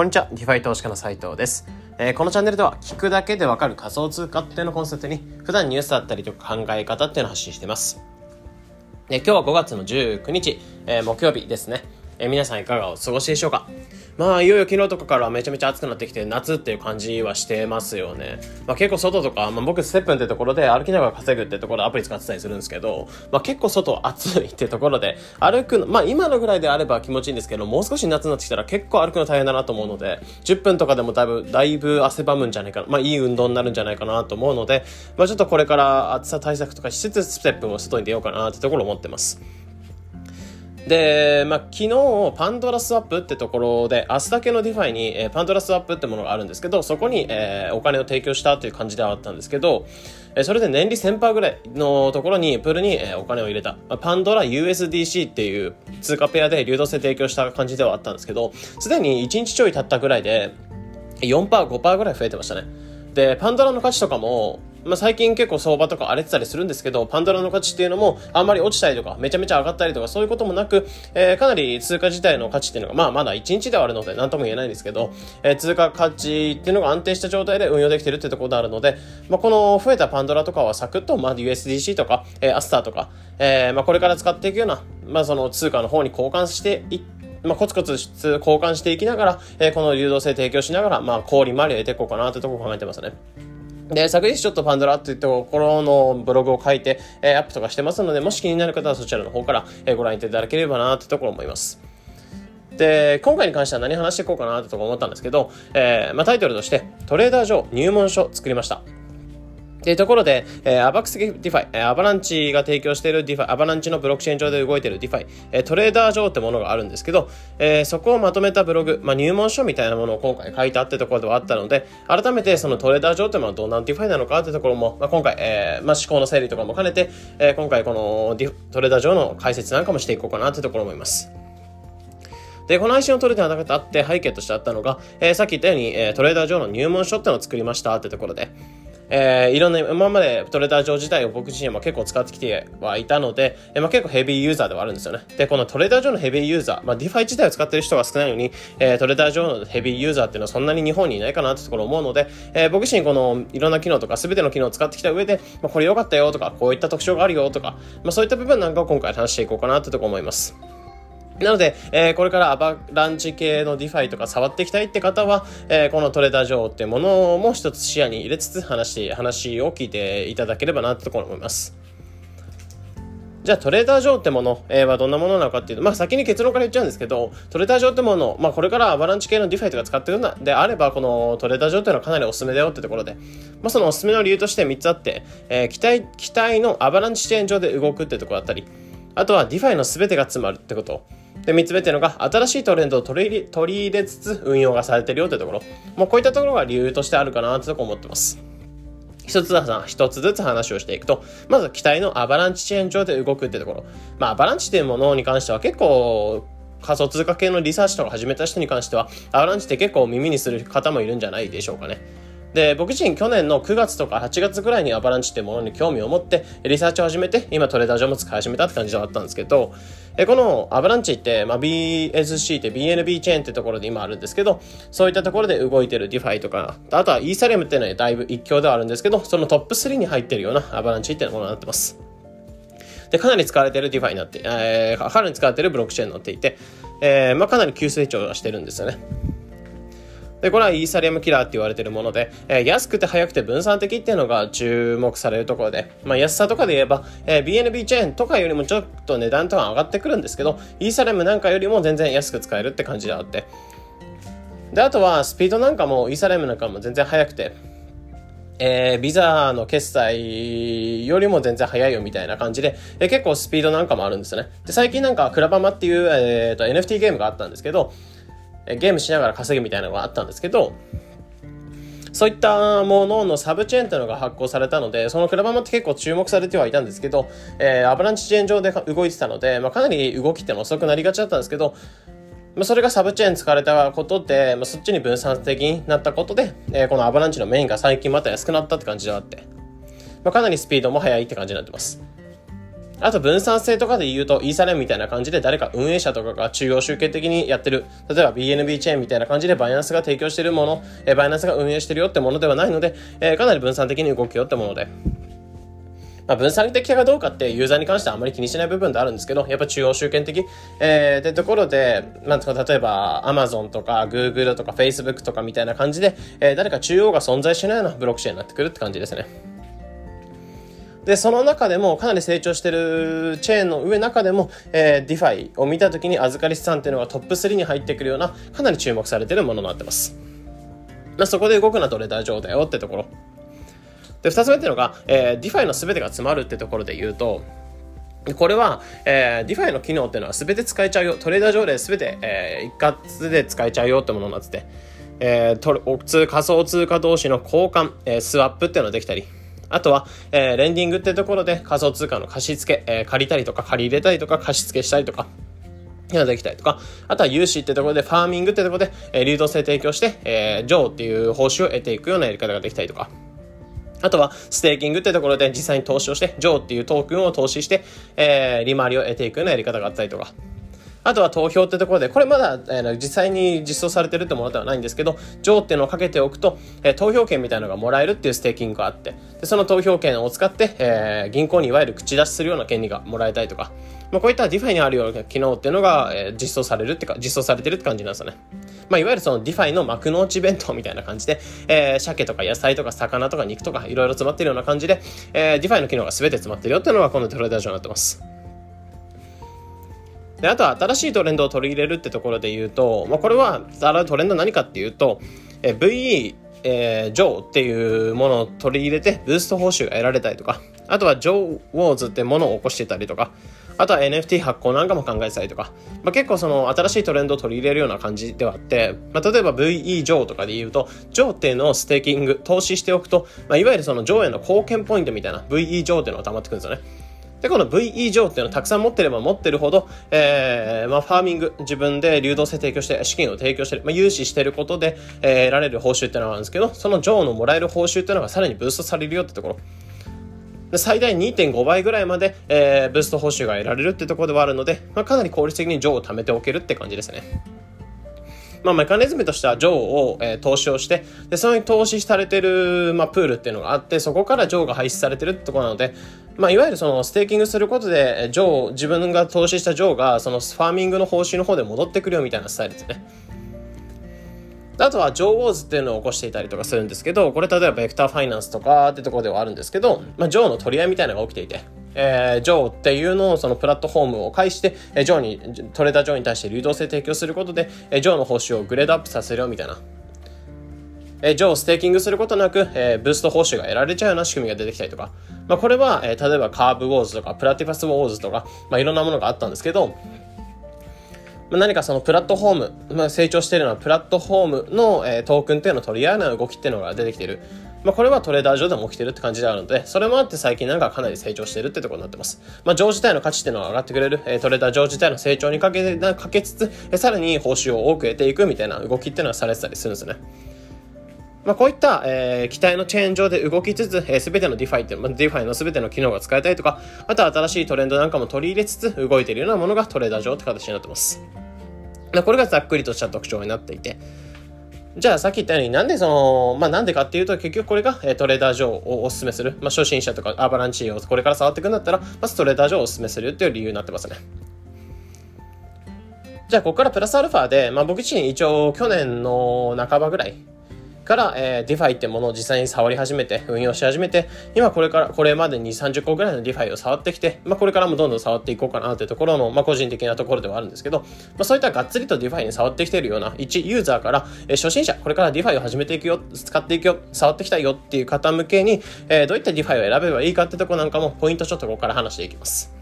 こんにちは、 DeFi 投資家の斉藤です。えーこのチャンネルでは聞くだけでわかる仮想通貨っていうのコンセプトに普段ニュースだったりとか考え方っていうのを発信しています。えー今日は5月の19日、えー木曜日ですね。え皆さんいかがお過ごしでしょうか？まあいよいよ昨日とかからめちゃめちゃ暑くなってきて夏っていう感じはしてますよね。まあ結構外とか、まあ僕 STEPN ってところで歩きながら稼ぐってところアプリ使ってたりするんですけど、まあ結構外暑いってところで歩くの、まあ今のぐらいであれば気持ちいいんですけど、もう少し夏になってきたら結構歩くの大変だなと思うので、10分とかでもだいぶ、だいぶ汗ばむんじゃないかな。まあいい運動になるんじゃないかなと思うので、まあちょっとこれから暑さ対策とかしつつ STEPN 外に出ようかなってところ思ってます。で、まあ、昨日、 PandoraSwap ってところで、明日だけのディファイに、えー PandoraSwap ってものがあるんですけど、そこに、えーお金を提供したという感じではあったんですけど、えーそれで年利1000%ぐらいのところに、プールに、えーお金を入れた。まあパンドラ USDC っていう通貨ペアで流動性提供した感じではあったんですけど、すでに1日ちょい経ったぐらいで、4%、5%ぐらい増えてましたね。で、パンドラの価値とかも、まあ、最近結構相場とか荒れてたりするんですけど、パンドラの価値っていうのもあんまり落ちたりとか、めちゃめちゃ上がったりとか、そういうこともなく、えーかなり通貨自体の価値っていうのが、まあまだ1日ではあるので、なんとも言えないんですけど、えー通貨価値っていうのが安定した状態で運用できてるってところであるので、まあ、この増えたパンドラとかはサクッと、まあ、USDC とか、えーアスターとか、えーまあ、これから使っていくような、まあ、その通貨の方に交換していって、まあ、コツコツ交換していきながら、えーこの流動性提供しながら、まあ、氷回りを得ていこうかなというとこ考えてますね。で、昨日ちょっとパンドラっていうところのブログを書いて、えーアップとかしてますので、もし気になる方はそちらの方から、えーご覧いただければなというところ思います。で、今回に関しては何話していこうかなってとこ思ったんですけど、えーまあ、タイトルとして、 Trader JOE 入門書作りました。っていうところで、えーアバックスディファイ、えーアバランチが提供している DeFi、アバランチのブロックチェーン上で動いている DeFi、えー Trader JOE ってものがあるんですけど、えーそこをまとめたブログ、まあ、入門書みたいなものを今回書いたってところではあったので、改めてその Trader JOE ってものはどんな DeFi なのかってところも、まあ、今回、えーまあ、思考の整理とかも兼ねて、えー今回このディ Trader JOE の解説なんかもしていこうかなってところ思います。で、この配信を撮るではなくてあって背景としてあったのが、えーさっき言ったように、えー Trader JOE の入門書ってのを作りましたってところで、えーいろんな、今まで Trader JOE 自体を僕自身も結構使ってきてはいたので、えーまあ、結構ヘビーユーザーではあるんですよね。で、この Trader JOE のヘビーユーザー、まあ、 DeFi 自体を使ってる人が少ないのに、えー Trader JOE のヘビーユーザーっていうのはそんなに日本にいないかなってところ思うので、えー僕自身このいろんな機能とか全ての機能を使ってきた上で、まあ、これ良かったよとか、こういった特徴があるよとか、まあ、そういった部分なんかを今回話していこうかなってところ思います。なので、えーこれからアバランチ系の DeFi とか触っていきたいって方は、えーこの Trader JOE ってものも一つ視野に入れつつ話、話を聞いていただければなってところ思います。じゃあ Trader JOE ってもの、えーはどんなものなのかっていうと、まあ先に結論から言っちゃうんですけど、 Trader JOE ってもの、まあこれからアバランチ系の DeFi とか使ってるのであれば、この Trader JOE っていうのはかなりおすすめだよってところで、まあそのおすすめの理由として3つあって、えー期待、期待のアバランチチェーン上で動くってところだったり、あとは DeFi の全てが詰まるってこと。で、3つ目っていうのが、新しいトレンドを取り入れつつ運用がされてるよってところ。もうこういったところが理由としてあるかなってとこ思ってます。一つずつ一つずつ話をしていくと、まず期待のアバランチチェーン上で動くってところ。まあ、アバランチっていうものに関しては結構、仮想通貨系のリサーチとか始めた人に関しては、アバランチって結構耳にする方もいるんじゃないでしょうかね。で、僕自身去年の9月とか8月ぐらいにアバランチっていうものに興味を持って、リサーチを始めて、今 Trader JOE も使い始めたって感じではあったんですけど、えこのアバランチって、まあ、BSC って BNB チェーンってところで今あるんですけど、そういったところで動いてるディファイとか、あとはイーサリアムっていうのはだいぶ一強ではあるんですけど、そのトップ3に入ってるようなアバランチっていうものになってます。で、かなり使われてるディファイになって、えー、かなり使われてるブロックチェーンになっていて、えー、まあ、かなり急成長してるんですよね。で、これはイーサリアムキラーって言われてるもので、えー安くて早くて分散的っていうのが注目されるところで、まあ安さとかで言えば、えー BNB チェーンとかよりもちょっと値段とか上がってくるんですけど、イーサリアムなんかよりも全然安く使えるって感じであって。で、あとはスピードなんかもイーサリアムなんかも全然速くて、えービザの決済よりも全然早いよみたいな感じで、えー結構スピードなんかもあるんですよね。で、最近なんかクラバマっていう、えーと NFT ゲームがあったんですけど、ゲームしながら稼ぐみたいなのがあったんですけど、そういったもののサブチェーンというのが発行されたので、そのクラバマって結構注目されてはいたんですけど、えーアバランチチェーン上で動いてたので、まあ、かなり動きっての遅くなりがちだったんですけど、まあ、それがサブチェーン使われたことで、まあ、そっちに分散的になったことで、えーこのアバランチのメインが最近また安くなったって感じであって、まあ、かなりスピードも速いって感じになってます。あと分散性とかで言うと、イーサレムみたいな感じで誰か運営者とかが中央集権的にやってる、例えば BNB チェーンみたいな感じでバイナンスが提供してるもの、えバイナンスが運営してるよってものではないので、えかなり分散的に動くよってもので、まあ、分散的かどうかってユーザーに関してはあまり気にしない部分であるんですけど、やっぱ中央集権的、えー、ってところで、なんか例えば Amazon とか Google とか Facebook とかみたいな感じで、えー、誰か中央が存在しないようなブロックチェーンになってくるって感じですね。で、その中でもかなり成長してるチェーンの上中でも、えー、ディファイを見たときに預かり資産っていうのがトップ3に入ってくるような、かなり注目されてるものになってます。まあ、そこで動くのはトレーダージョーだよってところ。で、二つ目っていうのが、えー、ディファイの全てが詰まるってところで言うと、これは、えー、ディファイの機能っていうのは全て使えちゃうよ。トレーダージョーで全て、えー、一括で使えちゃうよってものになってて、えー、仮想通貨同士の交換、えー、スワップっていうのができたり、あとは、えー、レンディングってところで仮想通貨の貸付け、えー、借りたりとか借り入れたりとか貸付したりとか、ができたりとか、あとは融資ってところでファーミングってところで、えー、流動性提供して、えー、ジョーっていう報酬を得ていくようなやり方ができたりとか、あとは、ステーキングってところで実際に投資をして、ジョーっていうトークンを投資して、えー、利回りを得ていくようなやり方があったりとか、あとは投票ってところで、これまだ、えー、実際に実装されてるってものではないんですけど、ジョーっていうのをかけておくと、えー、投票権みたいなのがもらえるっていうステーキングがあって、でその投票権を使って、えー、銀行にいわゆる口出しするような権利がもらえたりとか、まあ、こういったディファイにあるような機能っていうのが、えー、実装されるってか、実装されてるって感じなんですよね。まあ、いわゆるそのディファイの幕の内弁当みたいな感じで、えー、鮭とか野菜とか魚とか肉とかいろいろ詰まってるような感じで、えー、ディファイの機能が全て詰まってるよっていうのがこのトレーダージョーになってます。で、あとは新しいトレンドを取り入れるってところで言うと、まあ、これは、トレンド何かっていうと、え VE、えー、ジョーっていうものを取り入れて、ブースト報酬が得られたりとか、あとはジョーウォーズってものを起こしてたりとか、あとは NFT 発行なんかも考えたりとか、まあ、結構その新しいトレンドを取り入れるような感じではあって、まあ、例えば VE ジョーとかで言うと、ジョーっていうのをステーキング、投資しておくと、まあ、いわゆるそのジョーへの貢献ポイントみたいな VE ジョーっていうのが溜まってくるんですよね。で、この VE 上っていうのをたくさん持ってれば持ってるほど、えー、まあ、ファーミング、自分で流動性提供して、資金を提供してる、まあ、融資してることで、えー、得られる報酬っていうのがあるんですけど、その上のもらえる報酬っていうのがさらにブーストされるよってところ。で最大2.5倍ぐらいまで、えー、ブースト報酬が得られるってところではあるので、まあ、かなり効率的に上を貯めておけるって感じですね。まあ、メカニズムとしては、ジョーを、えー、投資をして、で、そのに投資されてる、まあ、プールっていうのがあって、そこからジョーが排出されてるってとこなので、まあ、いわゆるそのステーキングすることで、ジョー、自分が投資したジョーが、そのファーミングの報酬の方で戻ってくるよみたいなスタイルですね。あとは、ジョーウォーズっていうのを起こしていたりとかするんですけど、これ例えばベクターファイナンスとかってところではあるんですけど、まあ、ジョーの取り合いみたいなのが起きていて、えー、ジョーっていうのをそのプラットフォームを介して、えー、ジョーに、トレーダージョーに対して流動性提供することで、えー、ジョーの報酬をグレードアップさせるよみたいな。えー、ジョーをステーキングすることなく、えー、ブースト報酬が得られちゃうような仕組みが出てきたりとか。まあ、これは、えー、例えばカーブウォーズとか、プラティパスウォーズとか、まあ、いろんなものがあったんですけど、ま、何かそのプラットフォーム、まあ、成長しているのはプラットフォームの、えー、トークンっていうのを取り合うような動きっていうのが出てきている。まあ、これはトレーダー上でも起きてるって感じであるので、それもあって最近なんかかなり成長してるってところになってます。まあ、上自体の価値っていうのが上がってくれる、えー、トレーダー上自体の成長にかけかけつつ、えー、さらに報酬を多く得ていくみたいな動きっていうのがされてたりするんですね。まあ、こういった、えー、期待のチェーン上で動きつつ、えー、全てのディファイって、まあ、ディファイの全ての機能が使えたりとか、あとは新しいトレンドなんかも取り入れつつ動いているようなものがトレーダージョーって形になってます。まあ、これがざっくりとした特徴になっていて、じゃあさっき言ったようになんでその、まあなんでかっていうと結局これが、えトレーダージョーをおすすめする。まあ初心者とかアバランチをこれから触っていくんだったら、まずトレーダージョーをおすすめするっていう理由になってますね。じゃあここからプラスアルファで、まあ僕自身一応去年の半ばぐらいから、えー、ディファイってものを実際に触り始めて、運用し始めて、今これから、これまでに30個ぐらいのディファイを触ってきて、まあこれからもどんどん触っていこうかなというところの、まあ個人的なところではあるんですけど、まあそういったがっつりとディファイに触ってきているような一ユーザーから、えー、初心者、これからディファイを始めていくよ、使っていくよ、触ってきたいよっていう方向けに、えー、どういったディファイを選べばいいかってとこなんかもポイントちょっとここから話していきます。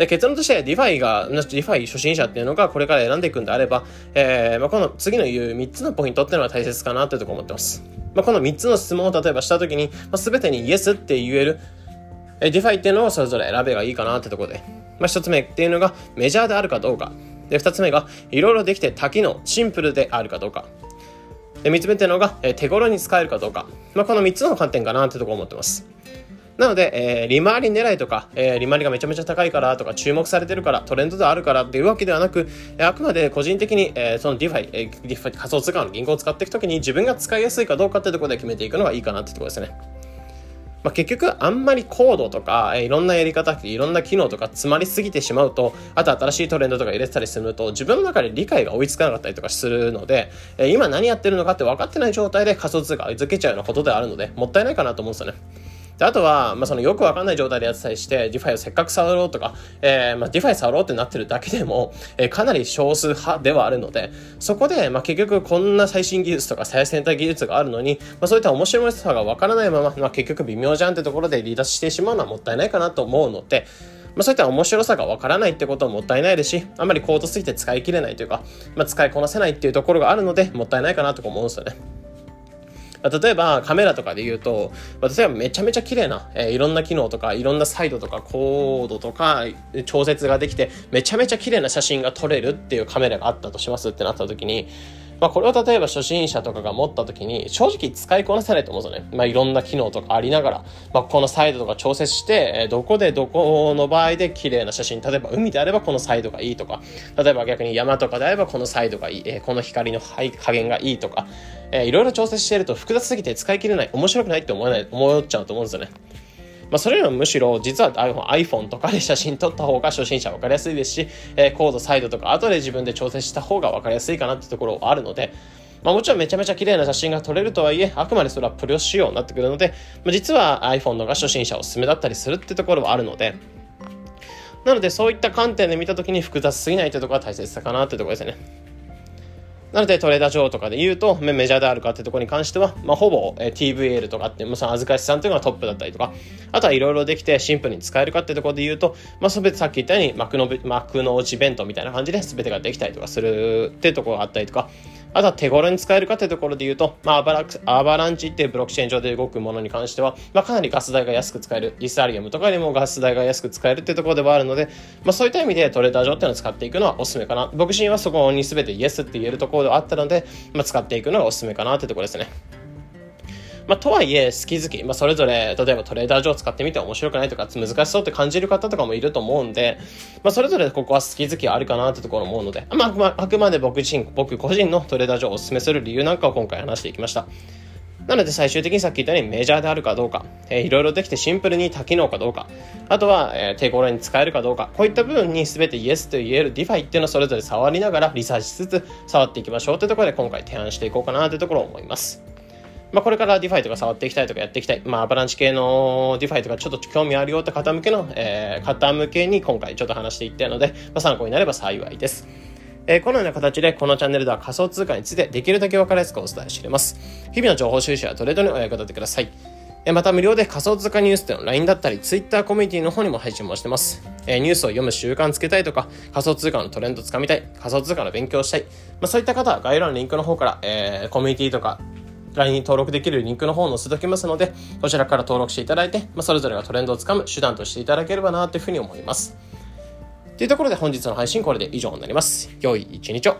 で、結論としてディファイが、ディファイ初心者っていうのがこれから選んでいくんであれば、えー、まあ、この次の言う3つのポイントっていうのは大切かなってとこ思ってます。まあ、この3つの質問を例えばしたときに、まあ、全てにイエスって言える、えディファイっていうのをそれぞれ選べばいいかなってとこで。まあ、1つ目っていうのがメジャーであるかどうか。で、2つ目がいろいろできて多機能、シンプルであるかどうか。で、3つ目っていうのが、え手頃に使えるかどうか。まあ、この3つの観点かなってとこ思ってます。なので、えー、利回り狙いとか、えー、利回りがめちゃめちゃ高いからとか、注目されてるから、トレンドであるからっていうわけではなく、えー、あくまで個人的に、えー、そのディファイ、えー、ディファイ仮想通貨の銀行を使っていくときに自分が使いやすいかどうかっていうところで決めていくのがいいかなってところですね。まあ、結局あんまり高度とか、えー、いろんなやり方いろんな機能とか詰まりすぎてしまうとあと新しいトレンドとか入れてたりすると自分の中で理解が追いつかなかったりとかするので、えー、今何やってるのかって分かってない状態で仮想通貨預けちゃうようなことであるのでもったいないかなと思うんですよね。であとは、まあ、そのよくわかんない状態でやってたりして、ディファイをせっかく触ろうとか、えー、まあ、ディファイ触ろうってなってるだけでも、えー、かなり少数派ではあるので、そこで、まあ、結局こんな最新技術とか最先端技術があるのに、まあ、そういった面白さがわからないまま、まあ、結局微妙じゃんってところで離脱してしまうのはもったいないかなと思うので、まあ、そういった面白さがわからないってことももったいないですし、あんまり高度すぎて使い切れないというか、まあ、使いこなせないっていうところがあるので、もったいないかなと思うんですよね。例えばカメラとかで言うと、例えばめちゃめちゃ綺麗な、えー、いろんな機能とか、いろんなサイドとかコードとか調節ができて、めちゃめちゃ綺麗な写真が撮れるっていうカメラがあったとしますってなった時に、まあ、これを例えば初心者とかが持った時に正直使いこなせないと思うんですよね。まあ、いろんな機能とかありながら、まあ、このサイドとか調節して、どこでどこの場合で綺麗な写真、例えば海であればこのサイドがいいとか、例えば逆に山とかであればこのサイドがいい、えこの光の加減がいいとか、えー、いろいろ調節していると複雑すぎて使い切れない、面白くないって思わない、思っちゃうと思うんですよね。まあ、それよりもむしろ実は iPhone とかで写真撮った方が初心者分かりやすいですし、えー、コードサイドとか後で自分で調節した方が分かりやすいかなってところはあるので、まあ、もちろんめちゃめちゃ綺麗な写真が撮れるとはいえ、あくまでそれはプロ仕様になってくるので、まあ、実は iPhone のが初心者おすすめだったりするってところはあるので、なのでそういった観点で見たときに複雑すぎないというところが大切かなってところですね。なのでトレーダー上とかで言うとメジャーであるかってところに関しては、まあ、ほぼ、え TVL とかって、まあ、その預かしさんというのがトップだったりとかあとはいろいろできてシンプルに使えるかってところで言うと、まあ、そべてさっき言ったように幕の幕の内弁当みたいな感じで全てができたりとかするっていうところがあったりとかあとは手頃に使えるかというところで言うと、まあ、アバラアバランチっていうブロックチェーン上で動くものに関しては、まあ、かなりガス代が安く使える、リスアリアムとかでもガス代が安く使えるっていうところではあるので、まあ、そういった意味でトレーダー上っていうのを使っていくのはおすすめかな。僕自身はそこに全てイエスって言えるところではあったので、まあ、使っていくのがおすすめかなというところですね。まあ、とはいえ、好き好き、まあ、それぞれ、例えばトレーダー上使ってみて面白くないとか、難しそうって感じる方とかもいると思うんで、まあ、それぞれここは好き好きあるかなってところ思うので、まあ、まあくまで僕自身、僕個人のトレーダー上をお勧めする理由なんかを今回話していきました。なので最終的にさっき言ったようにメジャーであるかどうか、えー、いろいろできてシンプルに多機能かどうか、あとは、えー、手頃に使えるかどうか、こういった部分に全てイエスと言える DeFi っていうのをそれぞれ触りながらリサーチしつつ触っていきましょうというところで今回提案していこうかなというところを思います。まあ、これから DeFi とか触っていきたいとかやっていきたい、まあ、アバランチ系の DeFi とかちょっと興味あるよって方向けの、えー、方向けに今回ちょっと話していったので、まあ、参考になれば幸いです。えー、このような形でこのチャンネルでは仮想通貨についてできるだけ分かりやすくお伝えしています。日々の情報収集やトレードにお役立てください。えーまた無料で仮想通貨ニュースでの LINE だったり Twitter コミュニティの方にも配信もしてます。えー、ニュースを読む習慣つけたいとか仮想通貨のトレンドつかみたい、仮想通貨の勉強したい、まあ、そういった方は概要欄のリンクの方から、えー、コミュニティとか LINE に登録できるリンクの方を載せときますので、そちらから登録していただいて、まあ、それぞれがトレンドをつかむ手段としていただければなというふうに思います。というところで本日の配信これで以上になります。良い一日を。